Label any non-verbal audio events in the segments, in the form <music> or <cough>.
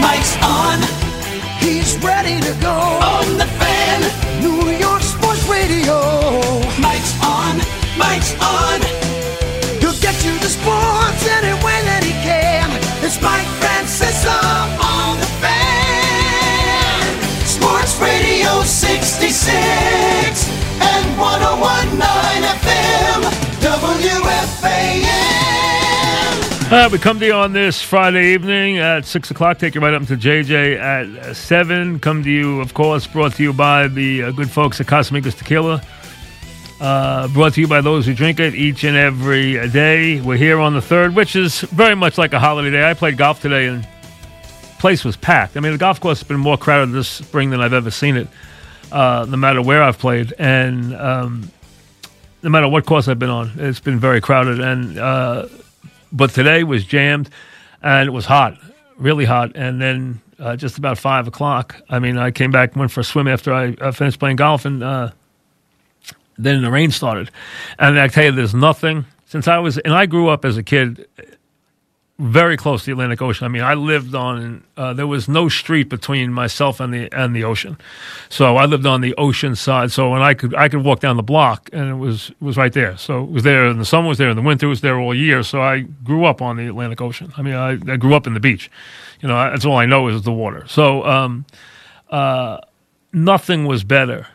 Mike's on. He's ready to go. On the fan. New York Sports Radio. Mike's on. Mike's on. He'll get you the sports any way that he can. It's Mike Francesa on the fan. Sports Radio 66 and 1019 FM. Right, we come to you on this Friday evening at 6 o'clock. Take you right up to JJ at uh, 7. Come to you, of course, brought to you by the uh, good folks at Casamigos Tequila. Uh, brought to you by those who drink it each and every day. We're here on the 3rd, which is very much like a holiday day. I played golf today and place was packed. I mean, the golf course has been more crowded this spring than I've ever seen it, uh, no matter where I've played. And um, no matter what course I've been on, it's been very crowded. And uh, but today was jammed, and it was hot, really hot. And then uh, just about five o'clock, I mean, I came back, went for a swim after I uh, finished playing golf, and uh, then the rain started. And I tell you, there's nothing since I was, and I grew up as a kid very close to the Atlantic Ocean. I mean, I lived on. Uh, there was no street between myself and the and the ocean, so I lived on the ocean side. So when I could I could walk down the block, and it was was right there. So it was there in the summer, was there in the winter, was there all year. So I grew up on the Atlantic Ocean. I mean, I, I grew up in the beach. You know, that's all I know is the water. So um, uh, nothing was better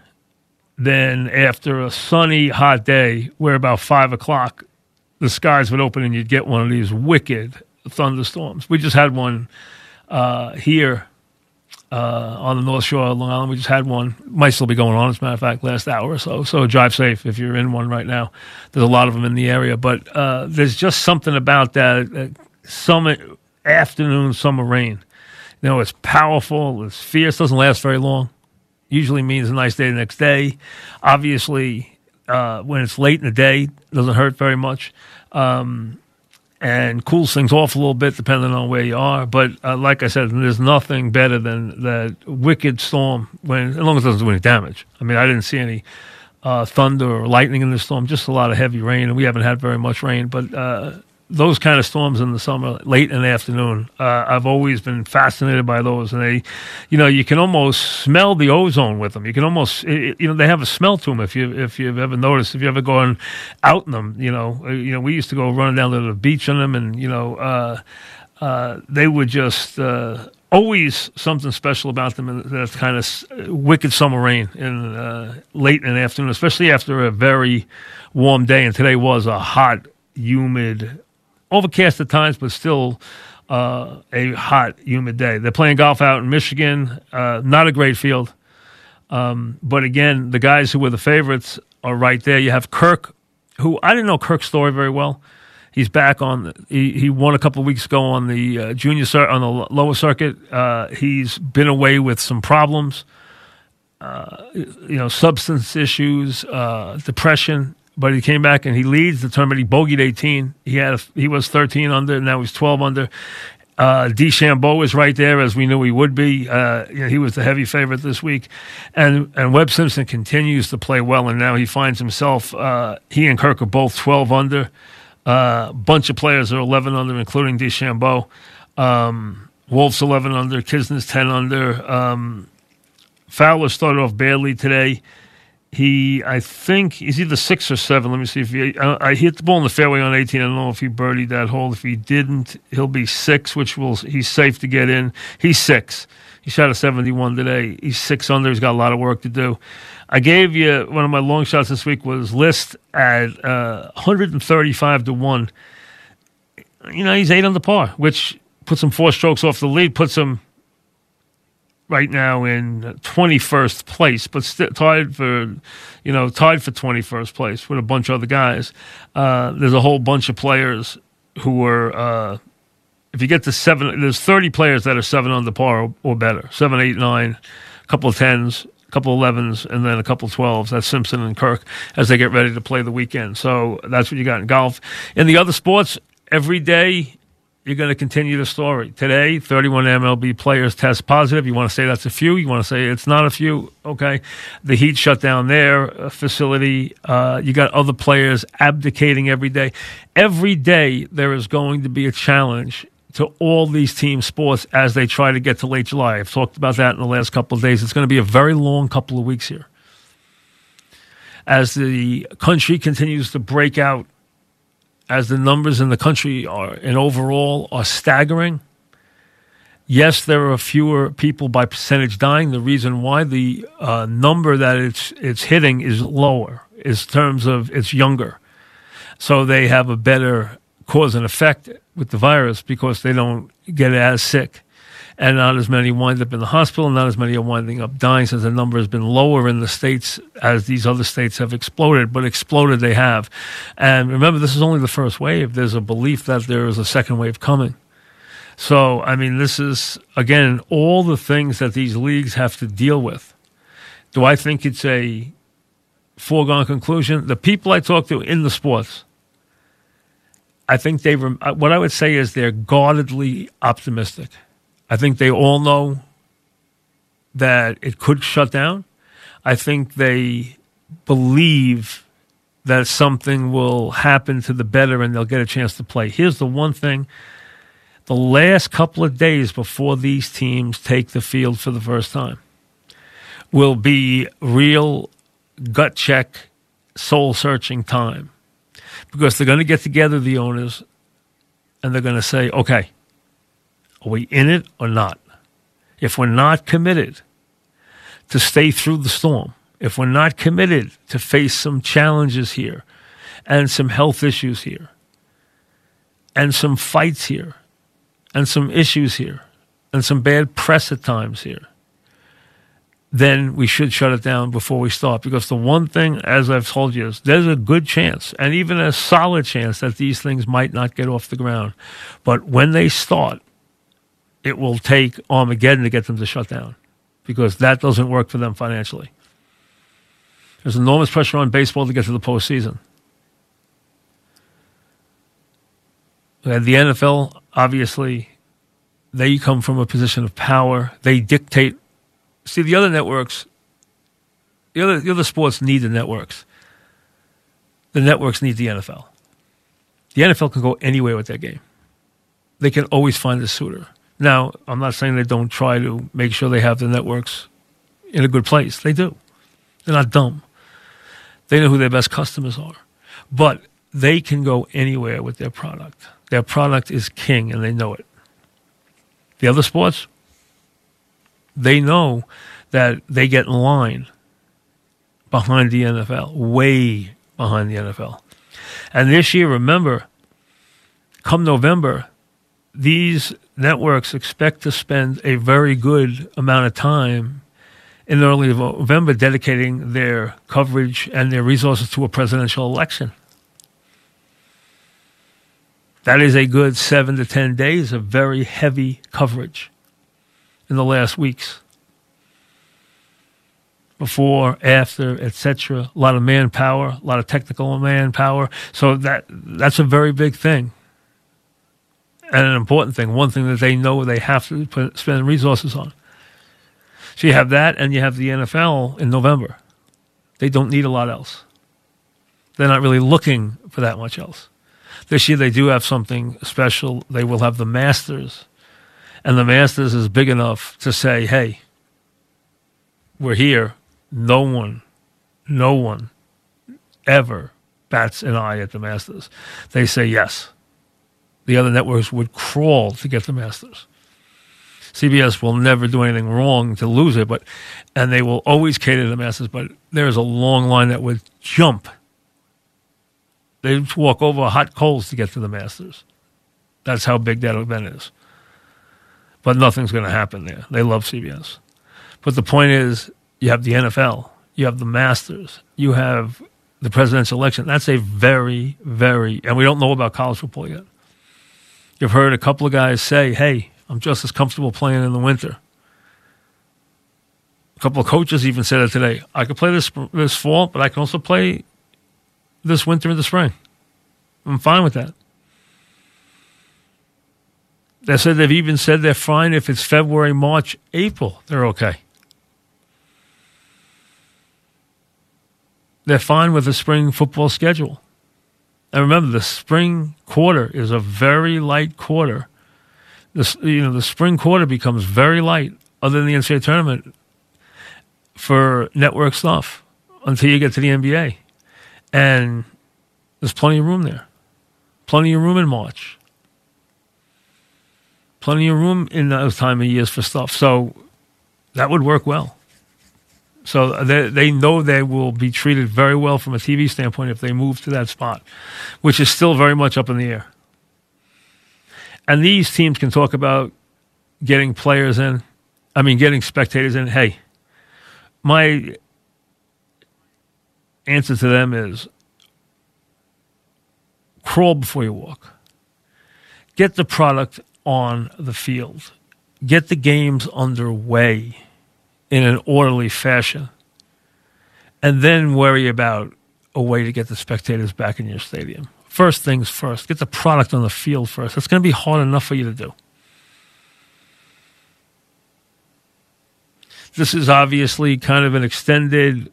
than after a sunny, hot day, where about five o'clock the skies would open and you'd get one of these wicked thunderstorms. We just had one uh, here uh, on the North Shore of Long Island. We just had one. Might still be going on, as a matter of fact, last hour or so. So drive safe if you're in one right now. There's a lot of them in the area, but uh, there's just something about that uh, summer afternoon, summer rain. You know, it's powerful, it's fierce, doesn't last very long. Usually means a nice day the next day. Obviously, uh, when it's late in the day, doesn't hurt very much. Um, and cools things off a little bit depending on where you are. But uh, like I said, there's nothing better than that wicked storm when, as long as it doesn't do any damage. I mean, I didn't see any uh, thunder or lightning in the storm, just a lot of heavy rain, and we haven't had very much rain. But uh, those kind of storms in the summer, late in the afternoon, uh, I've always been fascinated by those. And they, you know, you can almost smell the ozone with them. You can almost, it, you know, they have a smell to them. If you if you've ever noticed, if you ever gone out in them, you know, uh, you know, we used to go running down to the beach in them, and you know, uh, uh, they would just. Uh, Always something special about them, and that kind of wicked summer rain in uh, late in the afternoon, especially after a very warm day. And today was a hot, humid, overcast at times, but still uh, a hot, humid day. They're playing golf out in Michigan. Uh, not a great field. Um, but again, the guys who were the favorites are right there. You have Kirk, who I didn't know Kirk's story very well. He's back on. He, he won a couple of weeks ago on the uh, junior cir- on the lower circuit. Uh, he's been away with some problems, uh, you know, substance issues, uh, depression. But he came back and he leads the tournament. He bogeyed 18. He had a, he was 13 under. And now he's 12 under. Uh, DeChambeau is right there as we knew he would be. Uh, you know, he was the heavy favorite this week, and and Webb Simpson continues to play well, and now he finds himself. Uh, he and Kirk are both 12 under. A bunch of players are 11 under, including DeChambeau. Um, Wolff's 11 under. Kisner's 10 under. Um, Fowler started off badly today. He, I think, he's either six or seven. Let me see if he. I, I hit the ball in the fairway on 18. I don't know if he birdied that hole. If he didn't, he'll be six, which will he's safe to get in. He's six. He shot a 71 today. He's six under. He's got a lot of work to do. I gave you one of my long shots this week was list at uh, 135 to one. You know, he's eight under par, which puts him four strokes off the lead, puts him right now in 21st place, but st- tied for, you know, tied for 21st place with a bunch of other guys. Uh, there's a whole bunch of players who are, uh, if you get to seven, there's 30 players that are seven under par or, or better, seven, eight, nine, a couple of tens, a couple of 11s, and then a couple of 12s. That's Simpson and Kirk as they get ready to play the weekend. So that's what you got in golf. In the other sports, every day you're going to continue the story. Today, 31 MLB players test positive. You want to say that's a few. You want to say it's not a few. Okay. The Heat shut down their uh, facility. Uh, you got other players abdicating every day. Every day, there is going to be a challenge to all these team sports as they try to get to late July. I've talked about that in the last couple of days. It's going to be a very long couple of weeks here. As the country continues to break out as the numbers in the country are and overall are staggering. Yes, there are fewer people by percentage dying. The reason why the uh, number that it's it's hitting is lower, is terms of it's younger, so they have a better cause and effect with the virus because they don't get as sick and not as many wind up in the hospital, not as many are winding up dying since the number has been lower in the states as these other states have exploded, but exploded they have. And remember, this is only the first wave. There's a belief that there is a second wave coming. So, I mean, this is, again, all the things that these leagues have to deal with. Do I think it's a foregone conclusion? The people I talk to in the sports, I think they, uh, what I would say is they're guardedly optimistic. I think they all know that it could shut down. I think they believe that something will happen to the better and they'll get a chance to play. Here's the one thing the last couple of days before these teams take the field for the first time will be real gut check, soul searching time because they're going to get together, the owners, and they're going to say, okay, are we in it or not? If we're not committed to stay through the storm, if we're not committed to face some challenges here and some health issues here and some fights here and some issues here and some bad press at times here, then we should shut it down before we start. Because the one thing, as I've told you, is there's a good chance and even a solid chance that these things might not get off the ground. But when they start, it will take Armageddon to get them to shut down because that doesn't work for them financially. There's enormous pressure on baseball to get to the postseason. And the NFL, obviously, they come from a position of power. They dictate. See, the other networks, the other, the other sports need the networks. The networks need the NFL. The NFL can go anywhere with their game. They can always find a suitor. Now, I'm not saying they don't try to make sure they have the networks in a good place. They do. They're not dumb. They know who their best customers are. But they can go anywhere with their product. Their product is king and they know it. The other sports, they know that they get in line behind the NFL, way behind the NFL. And this year, remember, come November, these networks expect to spend a very good amount of time in early November dedicating their coverage and their resources to a presidential election. That is a good seven to 10 days of very heavy coverage in the last weeks. Before, after, etc. A lot of manpower, a lot of technical manpower. So that that's a very big thing and an important thing, one thing that they know they have to put, spend resources on. So you have that, and you have the NFL in November. They don't need a lot else. They're not really looking for that much else. This year they do have something special. They will have the Masters, and the Masters is big enough to say, "Hey, we're here. No one no one ever bats an eye at the Masters. They say yes. The other networks would crawl to get the Masters. CBS will never do anything wrong to lose it, but and they will always cater to the Masters. But there's a long line that would jump. They walk over hot coals to get to the Masters. That's how big that event is. But nothing's going to happen there. They love CBS. But the point is, you have the NFL, you have the Masters, you have the presidential election. That's a very, very, and we don't know about college football yet. You've heard a couple of guys say, hey, I'm just as comfortable playing in the winter. A couple of coaches even said it today. I could play this this fall, but I can also play this winter and the spring. I'm fine with that. They said they've even said they're fine if it's February, March, April. They're okay. They're fine with the spring football schedule. And remember, the spring quarter is a very light quarter. The, you know, the spring quarter becomes very light, other than the NCAA tournament, for network stuff until you get to the NBA. And there's plenty of room there. Plenty of room in March. Plenty of room in those time of years for stuff. So that would work well. So they, they know they will be treated very well from a TV standpoint if they move to that spot, which is still very much up in the air. And these teams can talk about getting players in, I mean, getting spectators in. Hey, my answer to them is crawl before you walk. Get the product on the field. Get the games underway in an orderly fashion, and then worry about a way to get the spectators back in your stadium. First things first, get the product on the field first. It's going to be hard enough for you to do. This is obviously kind of an extended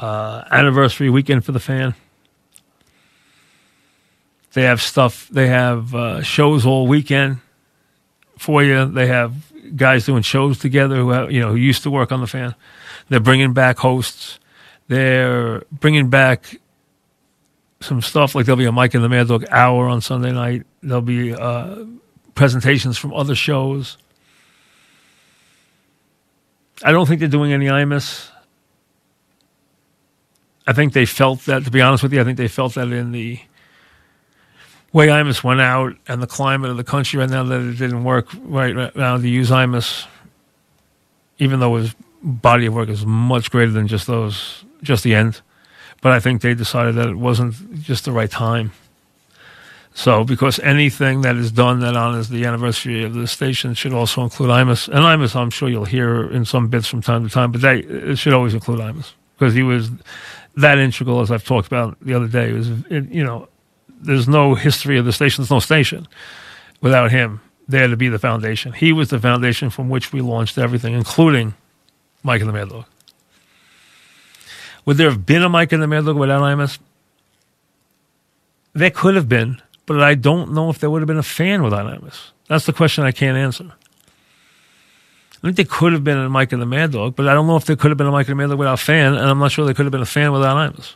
uh, anniversary weekend for the fan. They have stuff, they have uh, shows all weekend for you. They have guys doing shows together who have, you know who used to work on the fan. They're bringing back hosts. They're bringing back some stuff like there'll be a Mike and the Mad Dog hour on Sunday night. There'll be uh, presentations from other shows. I don't think they're doing any Imus. I think they felt that, to be honest with you, I think they felt that in the way Imus went out and the climate of the country right now that it didn't work right now to use Imus, even though his body of work is much greater than just those, just the end. But I think they decided that it wasn't just the right time. So, because anything that is done that honors the anniversary of the station should also include Imus. And Imus, I'm sure you'll hear in some bits from time to time, but they, it should always include Imus because he was that integral, as I've talked about the other day. It was, it, you know, there's no history of the station. There's no station without him there to be the foundation. He was the foundation from which we launched everything, including Mike and the Mad Dog. Would there have been a Mike and the Mad Dog without Imus? There could have been, but I don't know if there would have been a fan without Imus. That's the question I can't answer. I think there could have been a Mike and the Mad Dog, but I don't know if there could have been a Mike and the Mad Dog without a fan, and I'm not sure there could have been a fan without Imus.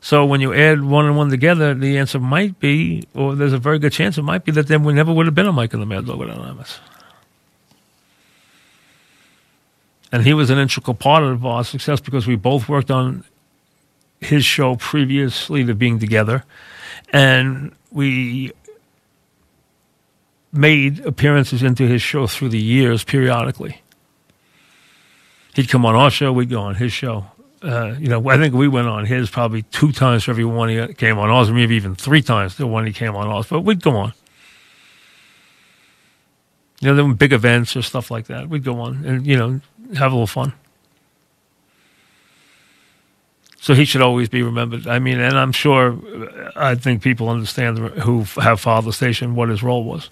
So when you add one and one together, the answer might be, or there's a very good chance it might be that there never would have been a Mike and the Mad Dog without Imus. And he was an integral part of our success because we both worked on his show previously to being together. And we made appearances into his show through the years periodically. He'd come on our show, we'd go on his show uh, you know, I think we went on his probably two times for every one he came on ours, maybe even three times the one he came on ours. But we'd go on. You know, there were big events or stuff like that. We'd go on and, you know, have a little fun. So he should always be remembered. I mean, and I'm sure, I think people understand who have followed the station what his role was.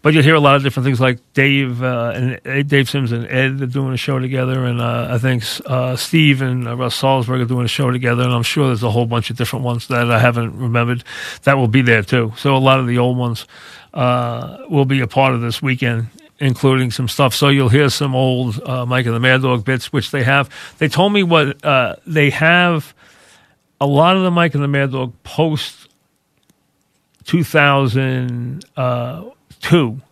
But you'll hear a lot of different things like Dave uh, and Dave Sims and Ed are doing a show together, and uh, I think uh, Steve and uh, Russ Salzberg are doing a show together, and I'm sure there's a whole bunch of different ones that I haven't remembered that will be there too. So a lot of the old ones uh, will be a part of this weekend including some stuff. So you'll hear some old uh, Mike and the Mad Dog bits, which they have. They told me what they have. A lot of the Mike and the Mad Dog post 2002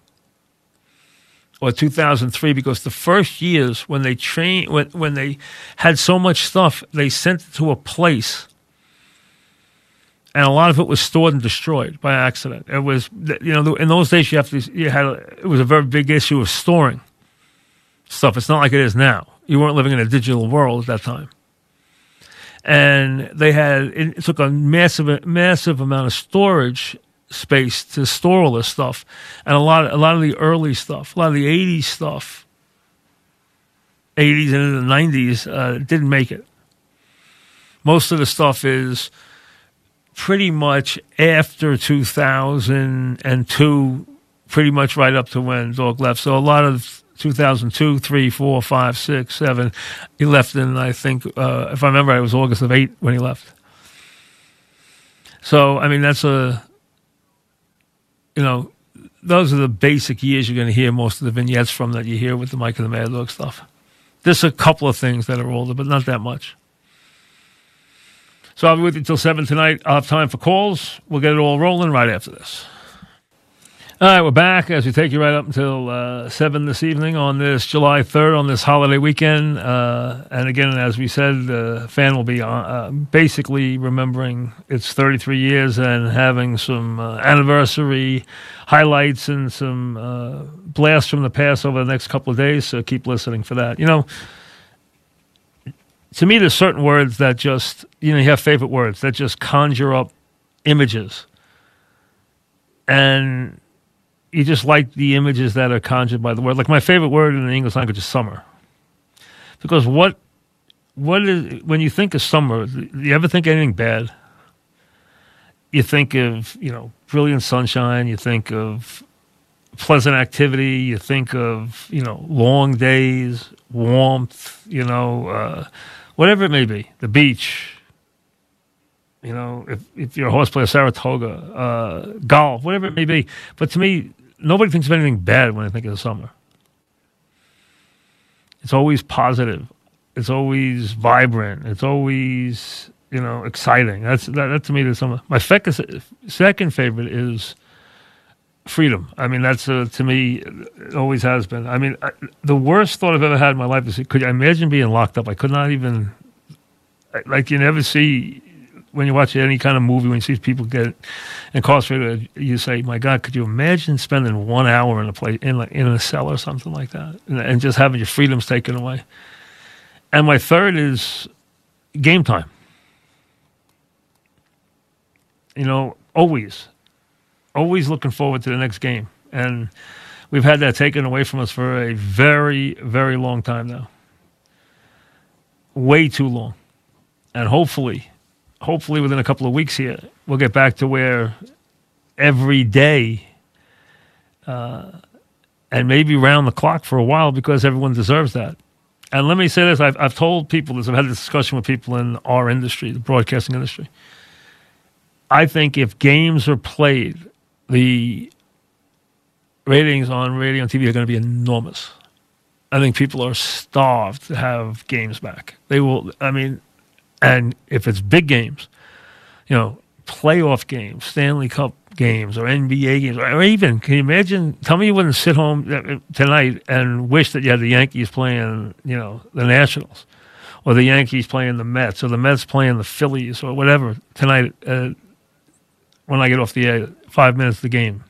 or 2003 because the first years when they train when when they had so much stuff they sent it to a place and a lot of it was stored and destroyed by accident. It was you know in those days you have to you had it was a very big issue of storing stuff. It's not like it is now. You weren't living in a digital world at that time. And they had it took a massive massive amount of storage space to store all this stuff, and a lot, of, a lot of the early stuff, a lot of the '80s stuff, '80s and the '90s uh, didn't make it. Most of the stuff is pretty much after 2002, pretty much right up to when Dog left. So a lot of 2002, 3, 4, 5, 6, 7. He left in, I think, uh, if I remember it was August of 8 when he left. So, I mean, that's a you know, those are the basic years you're going to hear most of the vignettes from that you hear with the Mike and the Mad Dog stuff. There's a couple of things that are older, but not that much. So I'll be with you till 7 tonight. I'll have time for calls. We'll get it all rolling right after this. All right, we're back as we take you right up until uh, 7 this evening on this July 3rd, on this holiday weekend. Uh, and again, as we said, the fan will be uh, uh basically remembering its 33 years and having some uh, anniversary highlights and some uh, blasts from the past over the next couple of days. So keep listening for that. You know, to me, there's certain words that just, you know, you have favorite words that just conjure up images. And you just like the images that are conjured by the word. Like my favorite word in the English language is summer, because what what is when you think of summer? Do you ever think anything bad? You think of you know brilliant sunshine. You think of pleasant activity. You think of you know long days, warmth. You know uh, whatever it may be, the beach you know, if, if you're a horse player, Saratoga, uh, golf, whatever it may be. But to me, nobody thinks of anything bad when they think of the summer. It's always positive. It's always vibrant. It's always you know exciting. That's that, that to me the summer. My second favorite is freedom. I mean, that's uh, to me always has been. I mean, I, the worst thought I've ever had in my life is could you imagine being locked up? I could not even like you never see when you watch any kind of movie, when you see people get incarcerated, you say, "My God, could you imagine spending one hour in a place in like, in a cell or something like that, and, and just having your freedoms taken away?" And my third is game time. You know, always, always looking forward to the next game, and we've had that taken away from us for a very, very long time now. Way too long. And hopefully, hopefully within a couple of weeks here, we'll get back to where every day uh, and maybe round the clock for a while because everyone deserves that. And let me say this I've, I've told people this, I've had this discussion with people in our industry, the broadcasting industry. I think if games are played, the ratings on radio and TV are going to be enormous. I think people are starved to have games back. They will, I mean, and if it's big games, you know, playoff games, Stanley Cup games, or NBA games, or even, can you imagine? Tell me you wouldn't sit home uh, tonight and wish that you had the Yankees playing, you know, the Nationals, or the Yankees playing the Mets, or the Mets playing the Phillies, or whatever tonight uh, when I get off the air, five minutes of the game,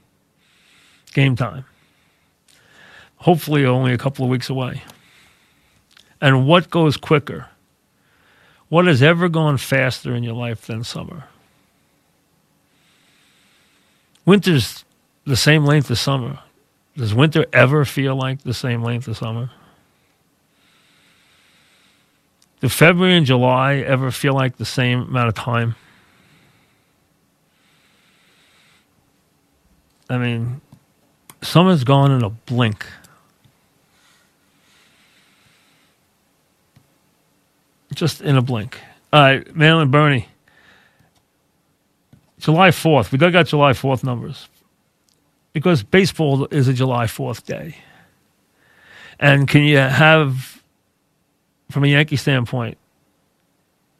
game time. Hopefully, only a couple of weeks away. And what goes quicker? What has ever gone faster in your life than summer? Winter's the same length as summer. Does winter ever feel like the same length as summer? Do February and July ever feel like the same amount of time? I mean, summer's gone in a blink. Just in a blink. All right, Marilyn Bernie. July 4th. We dug out July 4th numbers because baseball is a July 4th day. And can you have, from a Yankee standpoint,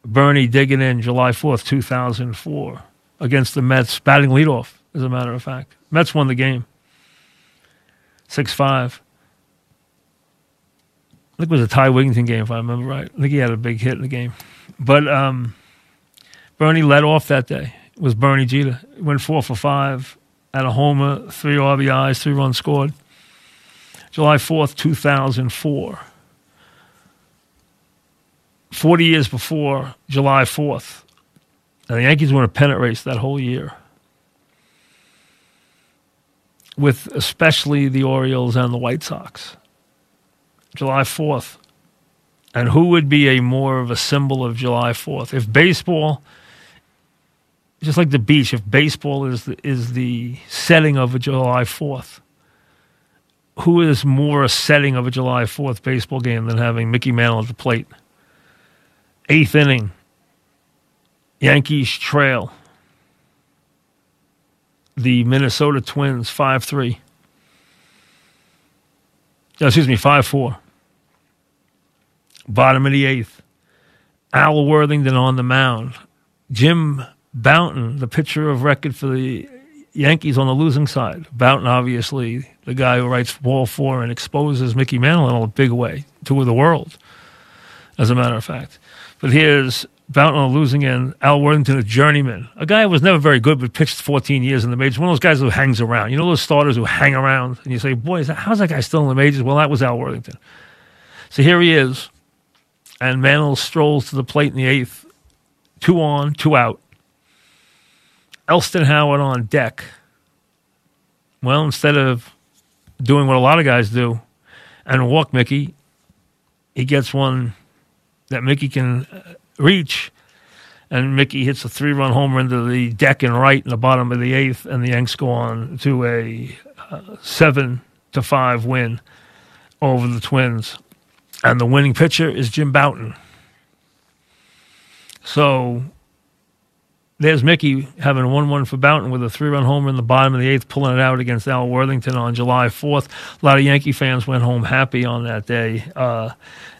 Bernie digging in July 4th, 2004, against the Mets, batting leadoff, as a matter of fact. Mets won the game 6 5. I think it was a Ty Wigginton game, if I remember right. I think he had a big hit in the game. But um, Bernie led off that day. It was Bernie Jeter. Went four for five, had a homer, three RBIs, three runs scored. July 4th, 2004. 40 years before July 4th. And the Yankees won a pennant race that whole year. With especially the Orioles and the White Sox. July 4th. And who would be a more of a symbol of July 4th? If baseball, just like the beach, if baseball is the, is the setting of a July 4th, who is more a setting of a July 4th baseball game than having Mickey Mantle at the plate? Eighth inning, Yankees trail the Minnesota Twins 5 3. Excuse me, 5 4. Bottom of the eighth. Al Worthington on the mound. Jim Bouton, the pitcher of record for the Yankees on the losing side. Bouton, obviously, the guy who writes Ball Four and exposes Mickey Mantle in a big way to the world, as a matter of fact. But here's Bouton on the losing end, Al Worthington, a journeyman, a guy who was never very good, but pitched 14 years in the majors. One of those guys who hangs around. You know those starters who hang around, and you say, "Boy, that, how's that guy still in the majors?" Well, that was Al Worthington. So here he is, and Mantle strolls to the plate in the eighth, two on, two out. Elston Howard on deck. Well, instead of doing what a lot of guys do and walk Mickey, he gets one that Mickey can uh, reach. And Mickey hits a three run homer into the deck and right in the bottom of the eighth, and the Yanks go on to a uh, seven to five win over the Twins. And the winning pitcher is Jim Bouton. So there's Mickey having a 1 1 for Bouton with a three run homer in the bottom of the eighth, pulling it out against Al Worthington on July 4th. A lot of Yankee fans went home happy on that day. Uh,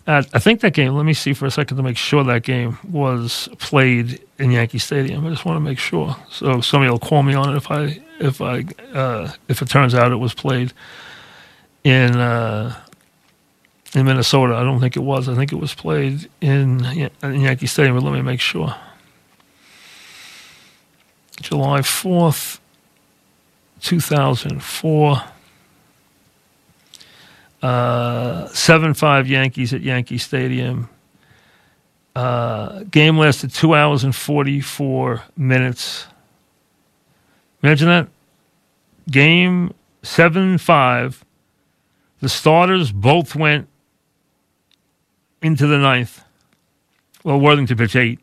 I think that game, let me see for a second to make sure that game was played in Yankee Stadium. I just want to make sure. So somebody will call me on it if I if I uh, if it turns out it was played in uh, in Minnesota. I don't think it was. I think it was played in, in Yankee Stadium, but let me make sure. July 4th, 2004. Uh, 7 5 Yankees at Yankee Stadium. Uh, game lasted two hours and 44 minutes. Imagine that. Game 7 5. The starters both went into the ninth. Well, Worthington pitched eight.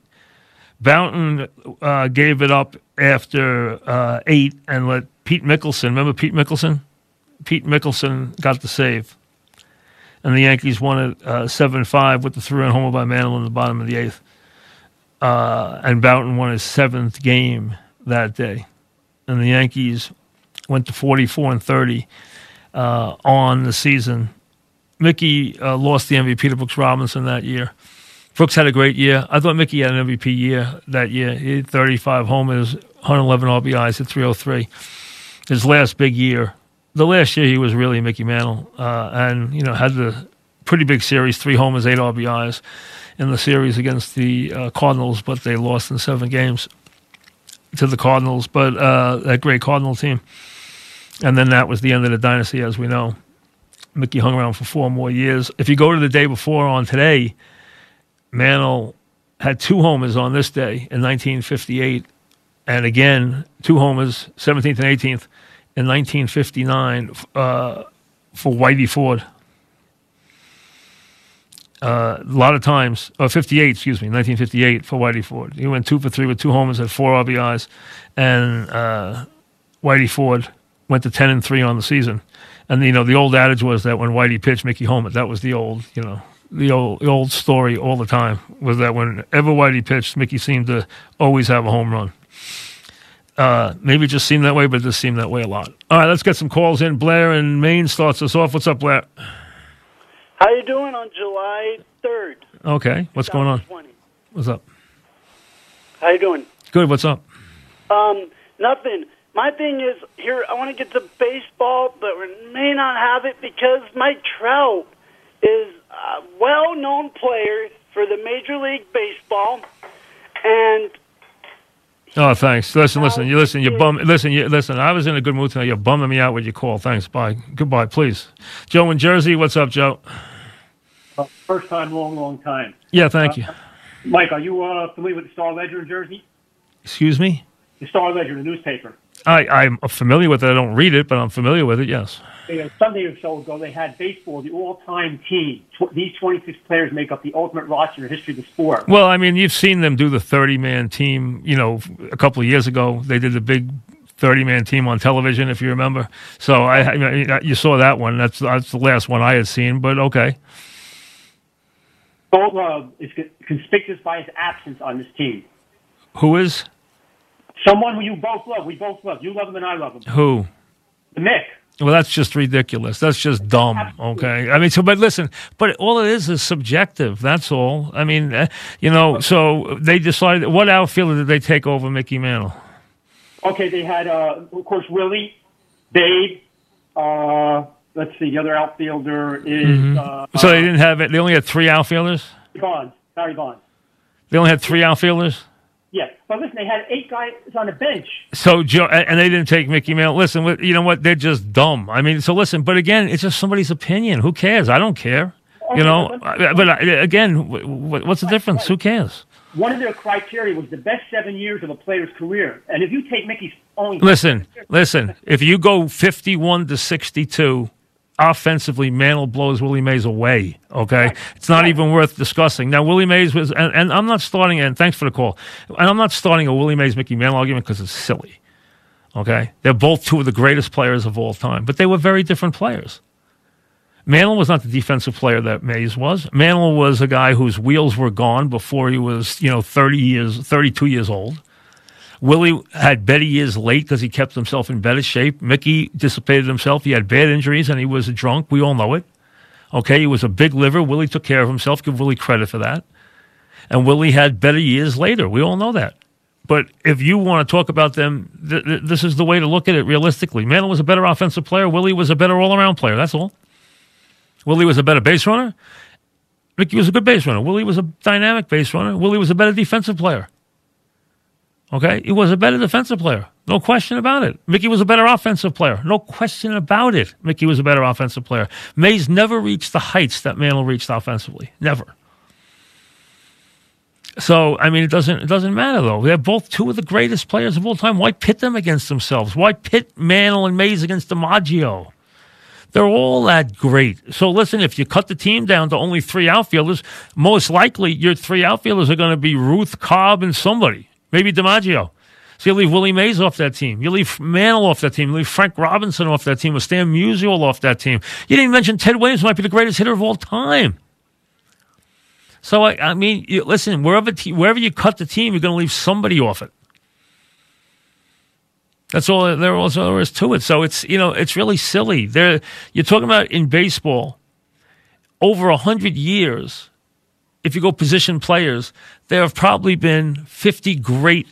Bouton uh, gave it up after uh, eight and let Pete Mikkelsen, remember Pete Mikkelsen? Pete Mikkelsen got the save. And the Yankees won it uh, 7 5 with the three run homer by Mantle in the bottom of the eighth. Uh, and Bouton won his seventh game that day. And the Yankees went to 44 and 30 uh, on the season. Mickey uh, lost the MVP to Brooks Robinson that year. Brooks had a great year. I thought Mickey had an MVP year that year. He had 35 homers, 111 RBIs at 303. His last big year. The last year he was really Mickey Mantle, uh, and you know had the pretty big series, three homers, eight RBIs in the series against the uh, Cardinals, but they lost in seven games to the Cardinals. But uh, that great Cardinal team, and then that was the end of the dynasty, as we know. Mickey hung around for four more years. If you go to the day before on today, Mantle had two homers on this day in 1958, and again two homers, 17th and 18th, in 1959 uh, for Whitey Ford. Uh, a lot of times, or 58, excuse me, 1958 for Whitey Ford. He went two for three with two homers, had four RBIs, and uh, Whitey Ford went to 10 and three on the season. And you know, the old adage was that when Whitey pitched, Mickey homered. That was the old, you know, the old the old story all the time was that whenever Whitey pitched, Mickey seemed to always have a home run. Uh, maybe it just seemed that way, but it just seemed that way a lot. All right, let's get some calls in. Blair in Maine starts us off. What's up, Blair? How you doing on July 3rd? Okay, what's going on? 2020? What's up? How you doing? Good. What's up? Um, nothing. My thing is here. I want to get to baseball, but we may not have it because Mike Trout is a well-known player for the Major League Baseball, and Oh, thanks. Listen, listen. You listen. You bum. Listen. You listen. I was in a good mood tonight. You're bumming me out with your call. Thanks. Bye. Goodbye. Please. Joe in Jersey. What's up, Joe? Uh, first time, long, long time. Yeah. Thank you. Mike, are you uh, familiar with the Star Ledger in Jersey? Excuse me. The Star Ledger, the newspaper. I I'm familiar with it. I don't read it, but I'm familiar with it. Yes. They, uh, Sunday or so ago, they had baseball, the all-time team. Tw- these 26 players make up the ultimate roster in the history of the sport. Well, I mean, you've seen them do the 30 man team, you know, a couple of years ago. They did the big 30 man team on television, if you remember. So I, I mean, you saw that one. That's, that's the last one I had seen, but okay. Gold Glove is conspicuous by his absence on this team. Who is? Someone who you both love. We both love. You love him and I love him. Who? The Mick. Well, that's just ridiculous. That's just dumb. Okay. I mean, so, but listen, but all it is is subjective. That's all. I mean, uh, you know, so they decided, what outfielder did they take over Mickey Mantle? Okay, they had, uh, of course, Willie, Babe. Uh, let's see, the other outfielder is Mhm. uh, So they didn't have it. They only had three outfielders? Bonds. Barry Bonds. They only had three outfielders? Yeah, but listen, they had eight guys on the bench. So Joe, and they didn't take Mickey Mantle. Listen, you know what? They're just dumb. I mean, so listen. But again, it's just somebody's opinion. Who cares? I don't care. You know. But I- again, wh- wh- what's the difference? Who cares? One of their criteria was the best seven years of a player's career, and if you take Mickey's only Listen, <laughs> listen. If you go fifty-one to sixty-two, offensively, Mantle blows Willie Mays away. Okay, it's not even worth discussing. Now, Willie Mays was, and, and I'm not starting. And thanks for the call. And I'm not starting a Willie Mays Mickey Mantle argument because it's silly. Okay, they're both two of the greatest players of all time, but they were very different players. Mantle was not the defensive player that Mays was. Mantle was a guy whose wheels were gone before he was, you know, 30 years, 32 years old. Willie had better years late because he kept himself in better shape. Mickey dissipated himself. He had bad injuries and he was a drunk. We all know it. Okay, he was a big liver. Willie took care of himself. Give Willie credit for that. And Willie had better years later. We all know that. But if you want to talk about them, th- th- this is the way to look at it realistically. Mantle was a better offensive player. Willie was a better all around player. That's all. Willie was a better base runner. Mickey was a good base runner. Willie was a dynamic base runner. Willie was a better defensive player. Okay? He was a better defensive player. No question about it. Mickey was a better offensive player. No question about it. Mickey was a better offensive player. Mays never reached the heights that Mantle reached offensively. Never. So I mean, it doesn't it doesn't matter though. They're both two of the greatest players of all time. Why pit them against themselves? Why pit Mantle and Mays against DiMaggio? They're all that great. So listen, if you cut the team down to only three outfielders, most likely your three outfielders are going to be Ruth, Cobb, and somebody. Maybe DiMaggio. So you leave Willie Mays off that team. You leave Mantle off that team. You leave Frank Robinson off that team. Or Stan Musial off that team. You didn't mention Ted Williams might be the greatest hitter of all time. So I, I mean, you, listen, wherever te- wherever you cut the team, you're going to leave somebody off it. That's all there also there is to it. So it's you know it's really silly. There you're talking about in baseball over a hundred years. If you go position players, there have probably been 50 great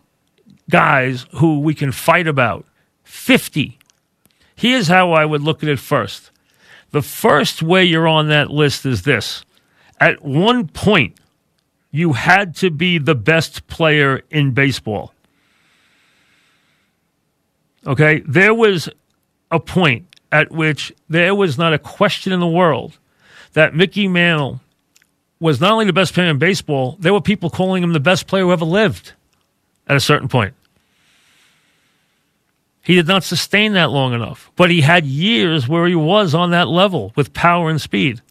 guys who we can fight about. 50. Here's how I would look at it first. The first way you're on that list is this. At one point, you had to be the best player in baseball. Okay? There was a point at which there was not a question in the world that Mickey Mantle was not only the best player in baseball, there were people calling him the best player who ever lived at a certain point. He did not sustain that long enough, but he had years where he was on that level with power and speed.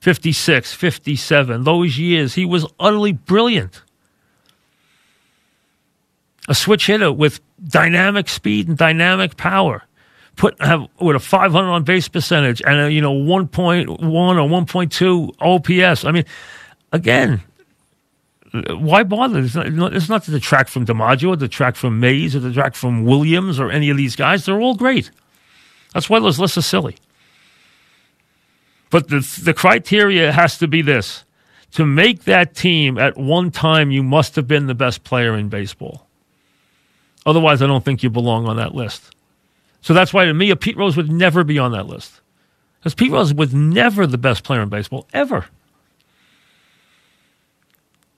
56, 57, those years, he was utterly brilliant. A switch hitter with dynamic speed and dynamic power. Put have with a 500 on base percentage and a, you know 1.1 or 1.2 OPS. I mean, again, why bother? It's not, it's not to detract from DiMaggio, or detract from Mays, or detract from Williams, or any of these guys. They're all great. That's why those lists are silly. But the the criteria has to be this: to make that team at one time, you must have been the best player in baseball. Otherwise, I don't think you belong on that list. So that's why to me, a Pete Rose would never be on that list. Because Pete Rose was never the best player in baseball, ever.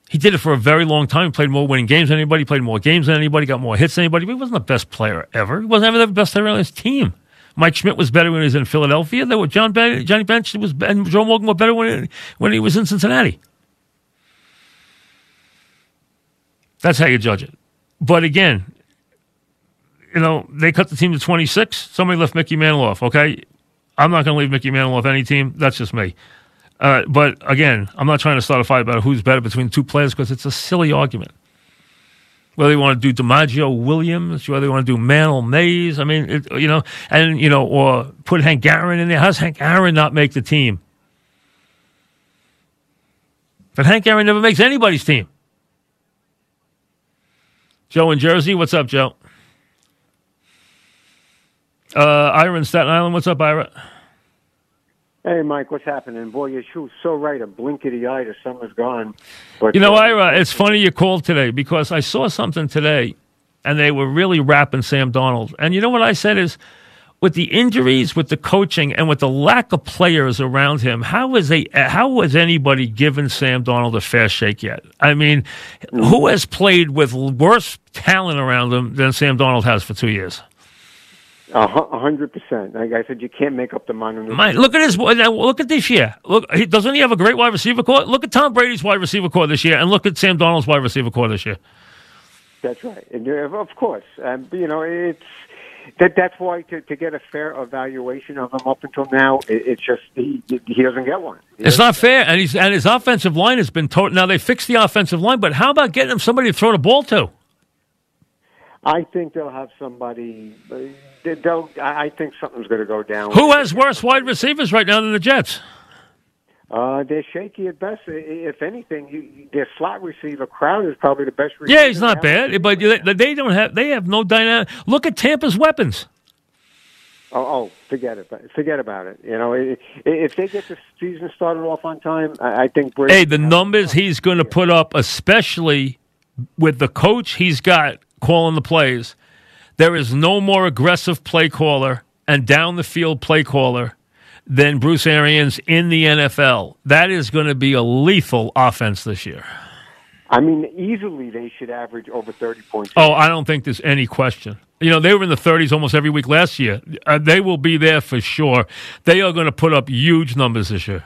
He did it for a very long time. He played more winning games than anybody, played more games than anybody, got more hits than anybody. But he wasn't the best player ever. He wasn't ever the best player on his team. Mike Schmidt was better when he was in Philadelphia. There were John ben, Johnny Bench was and Joe Morgan were better when when he was in Cincinnati. That's how you judge it. But again, you know, they cut the team to 26. Somebody left Mickey Mantle off, okay? I'm not going to leave Mickey Mantle off any team. That's just me. Uh, but again, I'm not trying to start a fight about who's better between two players because it's a silly argument. Whether you want to do DiMaggio Williams, whether you want to do Mantle Mays, I mean, it, you know, and, you know, or put Hank Aaron in there. How's Hank Aaron not make the team? But Hank Aaron never makes anybody's team. Joe in Jersey, what's up, Joe? Uh, Ira in Staten Island, what's up, Ira? Hey, Mike, what's happening? Boy, you're so right. A blink of the eye, the summer's gone. But, you know, uh, Ira, it's funny you called today because I saw something today, and they were really rapping Sam Darnold. And you know what I said is, with the injuries, with the coaching, and with the lack of players around him, how is a how has anybody given Sam Darnold a fair shake yet? I mean, who has played with worse talent around him than Sam Darnold has for two years? A hundred percent. Like I said, you can't make up the money. My, look at his. Look at this year. Look, he, doesn't he have a great wide receiver core? Look at Tom Brady's wide receiver core this year, and look at Sam Darnold's wide receiver core this year. That's right. And uh, of course, um, you know it's that. That's why to, to get a fair evaluation of him up until now, it, it's just he he doesn't get one. It's not fair, and he's and his offensive line has been total. Now they fixed the offensive line, but how about getting him somebody to throw the ball to? I think they'll have somebody. They- They'll. I think something's going to go down. Who has worse wide receivers right now than the Jets? Uh, they're shaky at best. If anything, you, their slot receiver Crowder is probably the best. receiver Yeah, he's not bad, but they they don't have they have no dynamic. Look at Tampa's weapons. Oh, oh, forget it. Forget about it. You know, if they get the season started off on time, I I think. Brady Hey, the numbers he's going to put up, especially with the coach he's got calling the plays, there is no more aggressive play caller and down the field play caller than Bruce Arians in the NFL. That is going to be a lethal offense this year. I mean, easily they should average over thirty points. Oh, I don't think there's any question. You know, they were in the 30s almost every week last year. Uh, they will be there for sure. They are going to put up huge numbers this year.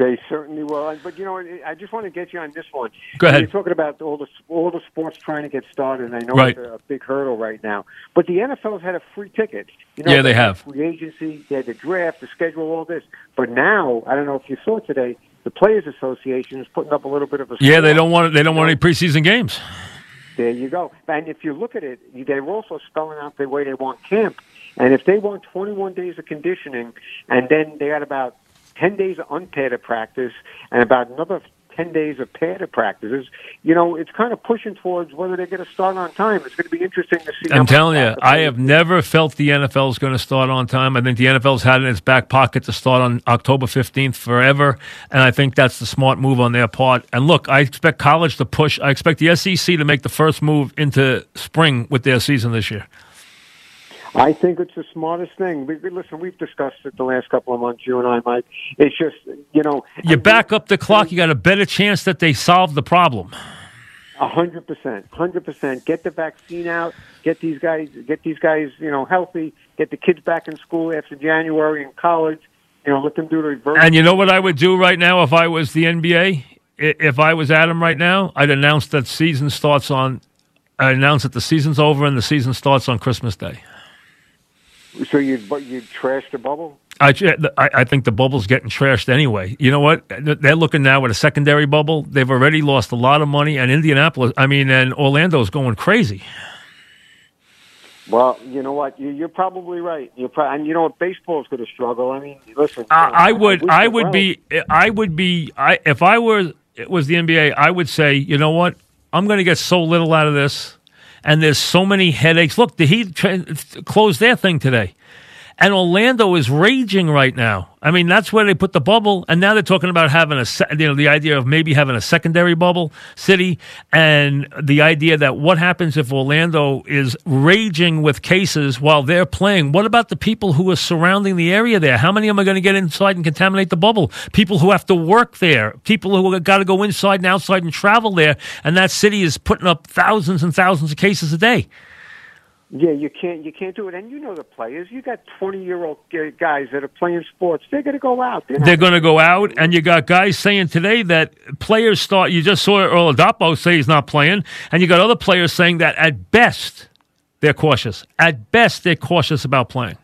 They certainly will. But you know, I just want to get you on this one. Go ahead. You're talking about all the all the sports trying to get started, and I know Right. it's a big hurdle right now. But the NFL's had a free ticket. You know, Yeah, they have. Free agency, they had the draft, the schedule, all this. But now, I don't know if you saw today, the Players Association is putting up a little bit of a. Yeah, they don't want they don't want any preseason games. There you go. And if you look at it, they're also spelling out the way they want camp. And if they want 21 days of conditioning, and then they got about 10 days of unpadded practice, and about another 10 days of padded practices, you know, it's kind of pushing towards whether they're going to start on time. It's going to be interesting to see. I'm telling you, I have never felt the NFL is going to start on time. I think the NFL's had in its back pocket to start on October 15th forever, and I think that's the smart move on their part. And look, I expect college to push. I expect the SEC to make the first move into spring with their season this year. I think it's the smartest thing. We, we- listen, we've discussed it the last couple of months, you and I, Mike. It's just, you know, You back up the clock, you got a better chance that they solve the problem. A hundred percent, hundred percent. Get the vaccine out. Get these guys, get these guys, you know, healthy. Get the kids back in school after January in college. You know, let them do the reverse. And you know what I would do right now if I was the NBA? If I was Adam right now, I'd announce that season starts on. I announce that the season's over and the season starts on Christmas Day. So you, you trash the bubble. I, I think the bubble's getting trashed anyway. You know what? They're looking now at a secondary bubble. They've already lost a lot of money, and Indianapolis, I mean, and Orlando's going crazy. Well, you know what? You, you're probably right. You're pro- and you know what? Baseball's going to struggle. I mean, listen. I, uh, I would, I would be, I would be, I if I were it was the NBA, I would say, you know what? I'm going to get so little out of this, and there's so many headaches. Look, the Heat tra- closed their thing today, And Orlando is raging right now. I mean, that's where they put the bubble, and now they're talking about having a, you know, the idea of maybe having a secondary bubble city, and the idea that what happens if Orlando is raging with cases while they're playing? What about the people who are surrounding the area there? How many of them are going to get inside and contaminate the bubble? People who have to work there, people who got to go inside and outside and travel there, and that city is putting up thousands and thousands of cases a day. Yeah, you can't you can't do it, and you know the players. You got twenty year old guys that are playing sports. They're going to go out. They're, They're going to go out, and you got guys saying today that players start. You just saw Earl Adapo say he's not playing, and you got other players saying that at best they're cautious. At best, they're cautious about playing.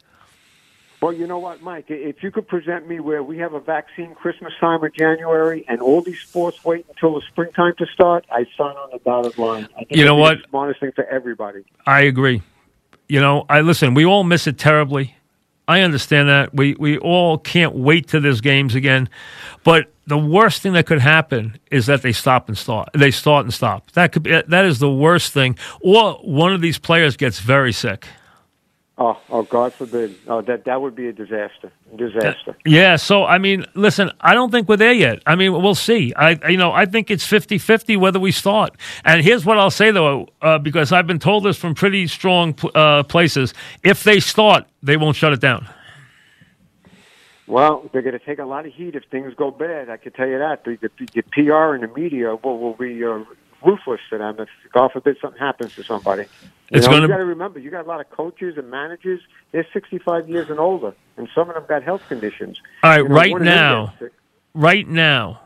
Well, you know what, Mike? If you could present me where we have a vaccine Christmas time or January, and all these sports wait until the springtime to start, I sign on the dotted line. I think You know what? The smartest thing for everybody. I agree. You know, I listen. We all miss it terribly. I understand that. We we all can't wait to these games again. But the worst thing that could happen is that they stop and start. They start and stop. That could be that is the worst thing. Or one of these players gets very sick. Oh, oh, God forbid! Oh, that that would be a disaster. Disaster. Yeah, so I mean, listen, I don't think we're there yet. I mean, we'll see. I you know, I think it's 50-50 whether we start. And here's what I'll say though, uh, because I've been told this from pretty strong uh, places, if they start, they won't shut it down. Well, they're going to take a lot of heat if things go bad. I can tell you that. The, the, the PR and the media will, will be uh, ruthless to them if, God forbid, something happens to somebody. You It's know, gonna- you got to remember, you got a lot of coaches and managers. They're 65 years and older, and some of them got health conditions. All right, You know, right one of them now, right now,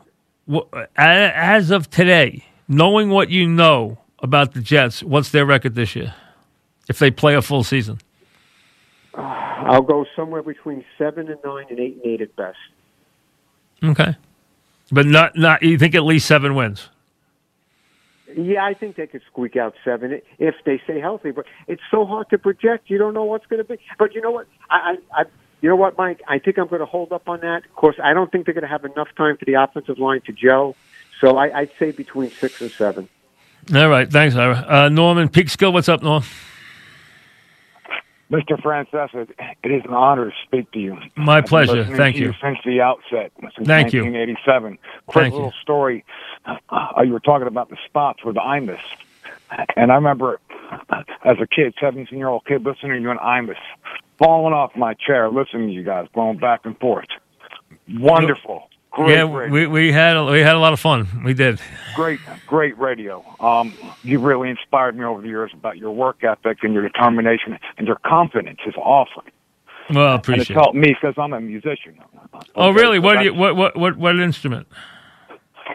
as of today, knowing what you know about the Jets, what's their record this year? If they play a full season, uh, I'll go somewhere between seven and nine and eight and eight at best. okay, but not not. You think at least seven wins? Yeah, I think they could squeak out seven if they stay healthy. But it's so hard to project. You don't know what's going to be. But you know what? I, I, I you know what, Mike? I think I'm going to hold up on that. Of course, I don't think they're going to have enough time for the offensive line to gel. So I, I'd say between six and seven. All right, thanks, Ira. Uh, Norman Peekskill, what's up, Norm? Mr. Francesa, it is an honor to speak to you. My pleasure. Thank to you. since the outset, since Thank you. 1987. Quick Thank you. little story. Uh, you were talking about the spots with Imus, and I remember as a kid, 17 year old kid, listening to you on Imus, falling off my chair, listening to you guys going back and forth. Wonderful. Great, yeah, radio. we we had a, we had a lot of fun. We did. great, great radio. Um, you really inspired me over the years about your work ethic and your determination and your confidence is awesome. Well, I and it's appreciate. it. helped me because I'm a musician. Oh, really? so What do you what what what what instrument?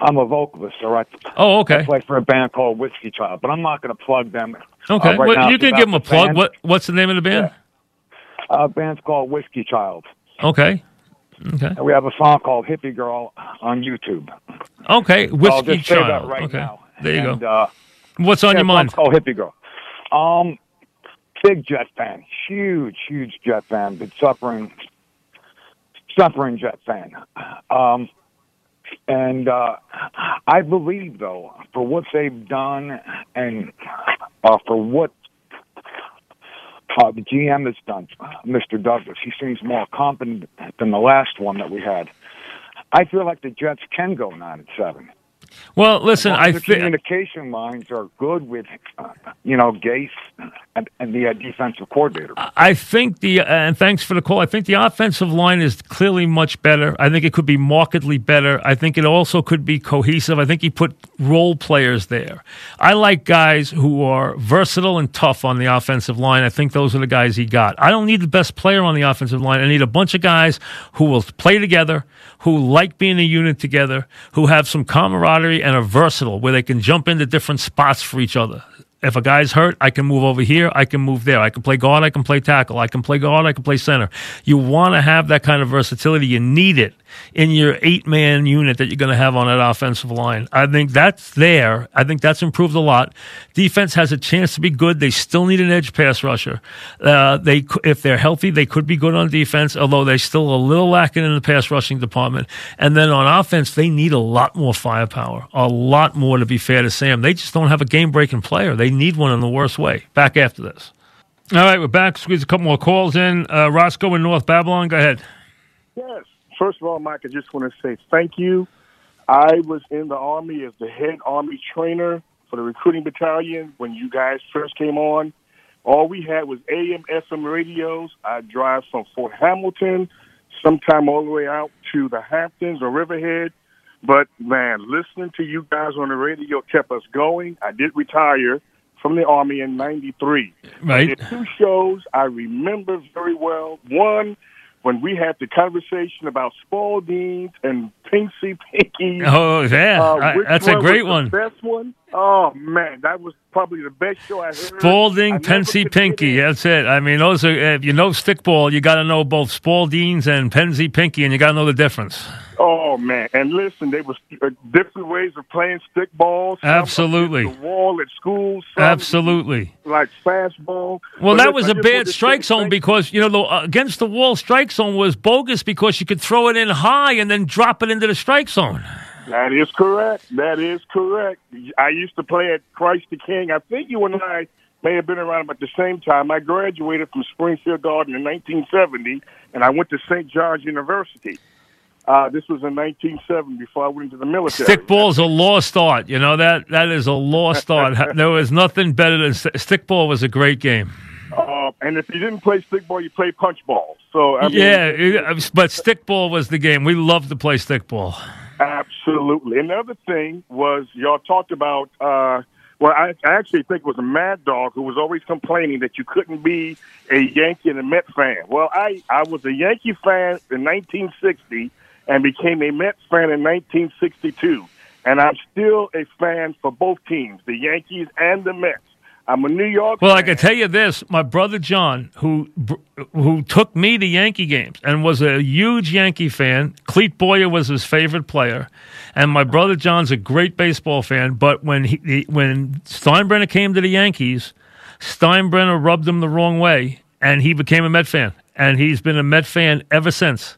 I'm a vocalist, all right. Oh, okay. I play for a band called Whiskey Child, but I'm not going to plug them. Okay, Uh, right well, you can give them a the plug. band. What what's the name of the band? Uh, band's called Whiskey Child. Okay, okay, And we have a song called Hippie Girl on YouTube. okay. I'll Whiskey just say that Child. right okay, now. there you And, go. Uh, What's on yeah, your mind? It's called Hippie Girl. Um, big Jet fan, huge, huge Jet fan. Been suffering, suffering Jet fan. Um, and uh, I believe, though, for what they've done and uh, for what uh, the GM has done, Mr. Douglas, he seems more competent than the last one that we had. I feel like the Jets can go nine and seven. Well, listen, I the think communication lines are good with, uh, you know, Gase and, and the uh, defensive coordinator. I think the and thanks for the call. I think the offensive line is clearly much better. I think it could be markedly better. I think it also could be cohesive. I think he put role players there. I like guys who are versatile and tough on the offensive line. I think those are the guys he got. I don't need the best player on the offensive line. I need a bunch of guys who will play together, who like being a unit together, who have some camaraderie and are versatile, where they can jump into different spots for each other. If a guy's hurt, I can move over here. I can move there. I can play guard. I can play tackle. I can play guard. I can play center. You want to have that kind of versatility. You need it in your eight man unit that you're going to have on that offensive line. I think that's there. I think that's improved a lot. Defense has a chance to be good. They still need an edge pass rusher. Uh, they, if they're healthy, they could be good on defense, although they're still a little lacking in the pass rushing department. And then on offense, they need a lot more firepower, a lot more to be fair to Sam. They just don't have a game breaking player. They need one in the worst way. Back after this. All right, we're back. Squeeze a couple more calls in. Uh, Roscoe in North Babylon, go ahead. Yes. First of all, Mike, I just want to say thank you. I was in the Army as the head Army trainer for the recruiting battalion when you guys first came on. All we had was AM, FM radios. I drive from Fort Hamilton, sometime all the way out to the Hamptons or Riverhead. But man, listening to you guys on the radio kept us going. I did retire from the Army in 93. Right. I did two shows I remember very well. One, when we had the conversation about Spaldings and Pinksy Pinky. Oh, yeah. Uh, I- which that's a great one. The best one? Oh, man. That was probably the best show I heard. Spalding, Pensy, Pinky. That's it. I mean, those are, if you know stickball, you got to know both Spaldings and Pensy, Pinky, and you got to know the difference. Oh man! And listen, there was uh, different ways of playing stick balls. Some Absolutely. The wall at school. Absolutely. Like fastball. Well, But that was I a bad strike zone because, you know, the uh, against the wall strike zone was bogus because you could throw it in high and then drop it into the strike zone. That is correct. That is correct. I used to play at Christ the King. I think you and I may have been around about the same time. I graduated from Springfield Garden in 1970, and I went to St. John's University. Uh, this was in 1970 before I went into the military. Stickball is a lost art. You know that that is a lost art. <laughs> there was nothing better than st- stickball. Was a great game. Uh, and if you didn't play stickball, you played punchball. So I mean, yeah, but stickball was the game. We loved to play stickball. Absolutely. Another thing was y'all talked about. Uh, well, I, I actually think it was a Mad Dog who was always complaining that you couldn't be a Yankee and a Met fan. Well, I I was a Yankee fan in 1960 and became a Met fan in 1962, and I'm still a fan for both teams, the Yankees and the Mets. I'm a New York. Well, I can tell you this: my brother John, who who took me to Yankee games and was a huge Yankee fan. Clete Boyer was his favorite player, and my brother John's a great baseball fan. But when he he- when Steinbrenner came to the Yankees, Steinbrenner rubbed him the wrong way, and he became a Met fan, and he's been a Met fan ever since.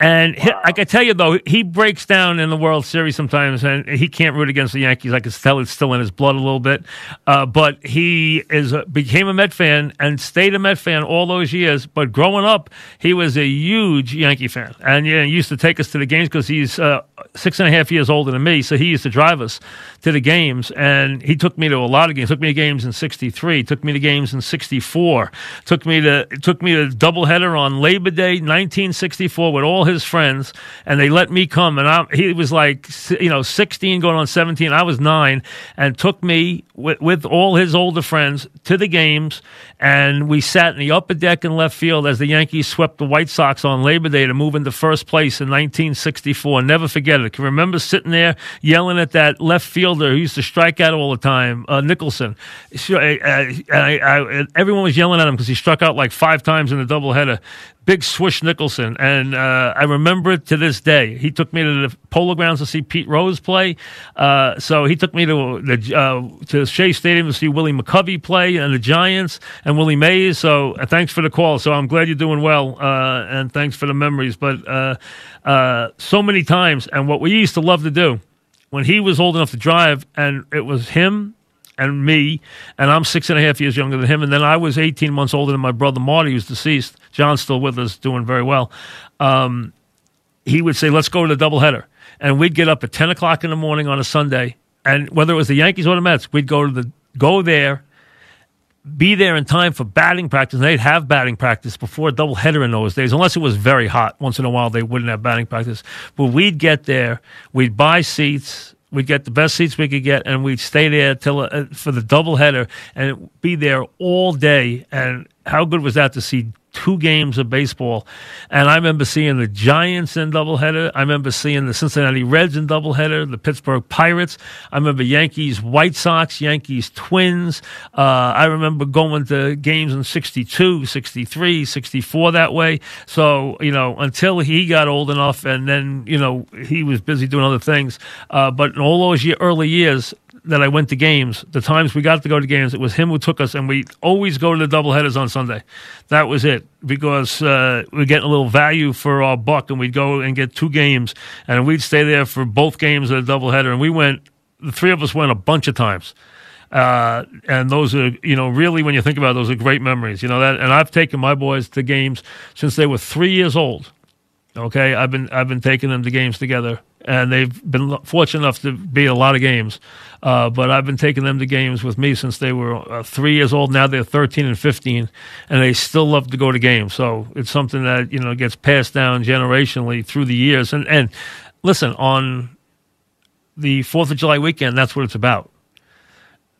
And he, I can tell you though, he breaks down in the World Series sometimes, and he can't root against the Yankees. I can tell it's still in his blood a little bit. Uh, but he is a, became a Met fan and stayed a Met fan all those years. But growing up, he was a huge Yankee fan, and yeah, he used to take us to the games because he's uh, six and a half years older than me, so he used to drive us to the games. And he took me to a lot of games. Took me to games in '63. Took me to games in '64. Took me to took me to doubleheader on Labor Day 1964 with all his friends, and they let me come. And I, he was like, you know, 16 going on 17. I was nine, and took me with, with all his older friends to the games. And we sat in the upper deck in left field as the Yankees swept the White Sox on Labor Day to move into first place in 1964. Never forget it. I can remember sitting there yelling at that left fielder who used to strike out all the time, uh, Nicholson. I, I, I, everyone was yelling at him because he struck out like five times in the doubleheader. Big Swish Nicholson, and uh, I remember it to this day. He took me to the Polo Grounds to see Pete Rose play. Uh, so he took me to the uh, to Shea Stadium to see Willie McCovey play and the Giants and Willie Mays. So uh, thanks for the call. So I'm glad you're doing well, uh, and thanks for the memories. But uh, uh, so many times, and what we used to love to do when he was old enough to drive, and it was him and me, and I'm six and a half years younger than him, and then I was 18 months older than my brother Marty, who's deceased. John's still with us, doing very well. Um, he would say, "Let's go to the doubleheader," and we'd get up at 10 o'clock in the morning on a Sunday, and whether it was the Yankees or the Mets, we'd go to the go there. Be there in time for batting practice. And they'd have batting practice before a doubleheader in those days, unless it was very hot. Once in a while, they wouldn't have batting practice. But we'd get there, we'd buy seats, We'd get the best seats we could get, and we'd stay there till uh, for the doubleheader and be there all day. And how good was that to see two games of baseball? And I remember seeing the Giants in doubleheader. I remember seeing the Cincinnati Reds in doubleheader, the Pittsburgh Pirates. I remember Yankees, White Sox, Yankees, Twins. Uh, I remember going to games in 62, 63, 64 that way. So, you know, until he got old enough and then, you know, he was busy doing other things. Uh, but in all those year, early years, that I went to games, the times we got to go to games, it was him who took us, and we always go to the doubleheaders on Sunday. That was it because uh, we're getting a little value for our buck, and we'd go and get two games, and we'd stay there for both games of the doubleheader. And we went, the three of us went a bunch of times. Uh, and those are, you know, really when you think about it, those are great memories. You know that, and I've taken my boys to games since they were three years old. Okay, I've been I've been taking them to games together, and they've been fortunate enough to be a lot of games. Uh, but I've been taking them to games with me since they were uh, three years old. Now they're 13 and 15, and they still love to go to games. So it's something that you know gets passed down generationally through the years. And and listen, on the Fourth of July weekend, that's what it's about.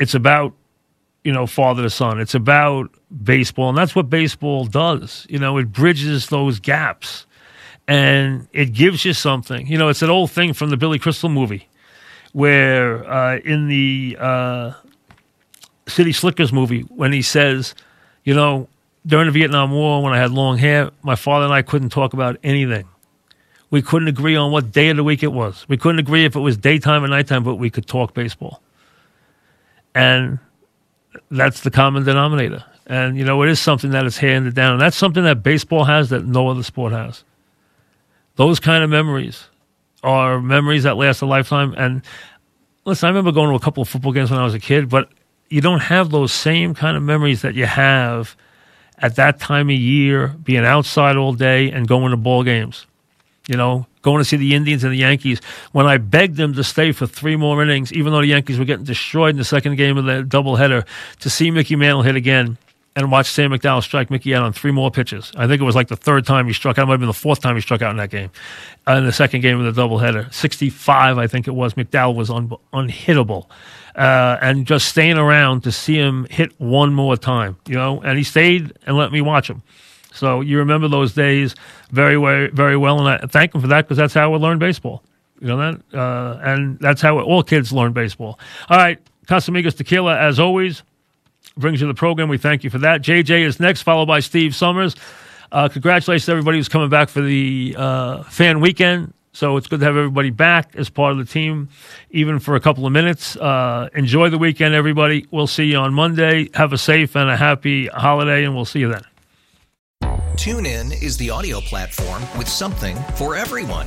It's about you know father to son. It's about baseball, and that's what baseball does. You know, it bridges those gaps and it gives you something. You know, it's an old thing from the Billy Crystal movie where uh, in the uh, City Slickers movie, when he says, you know, during the Vietnam War, when I had long hair, my father and I couldn't talk about anything. We couldn't agree on what day of the week it was. We couldn't agree if it was daytime or nighttime, but we could talk baseball. And that's the common denominator. And, you know, it is something that is handed down. And that's something that baseball has that no other sport has. Those kind of memories are memories that last a lifetime. And listen, I remember going to a couple of football games when I was a kid, but you don't have those same kind of memories that you have at that time of year, being outside all day and going to ball games. You know, going to see the Indians and the Yankees. When I begged them to stay for three more innings, even though the Yankees were getting destroyed in the second game of the doubleheader, to see Mickey Mantle hit again and watch Sam McDowell strike Mickey out on three more pitches. I think it was like the third time he struck out. It might have been the fourth time he struck out in that game. Uh, in the second game of the doubleheader. 65, I think it was. McDowell was un- unhittable. Uh, and just staying around to see him hit one more time, you know, and he stayed and let me watch him. So you remember those days very, very, well, and I thank him for that because that's how we learn baseball. You know that, uh, and that's how all kids learn baseball. All right, Casamigos Tequila, as always, brings you the program. We thank you for that. JJ is next, followed by Steve Somers. Uh, congratulations to everybody who's coming back for the uh, fan weekend. So it's good to have everybody back as part of the team, even for a couple of minutes. Uh, enjoy the weekend, everybody. We'll see you on Monday. Have a safe and a happy holiday, and we'll see you then. TuneIn is the audio platform with something for everyone.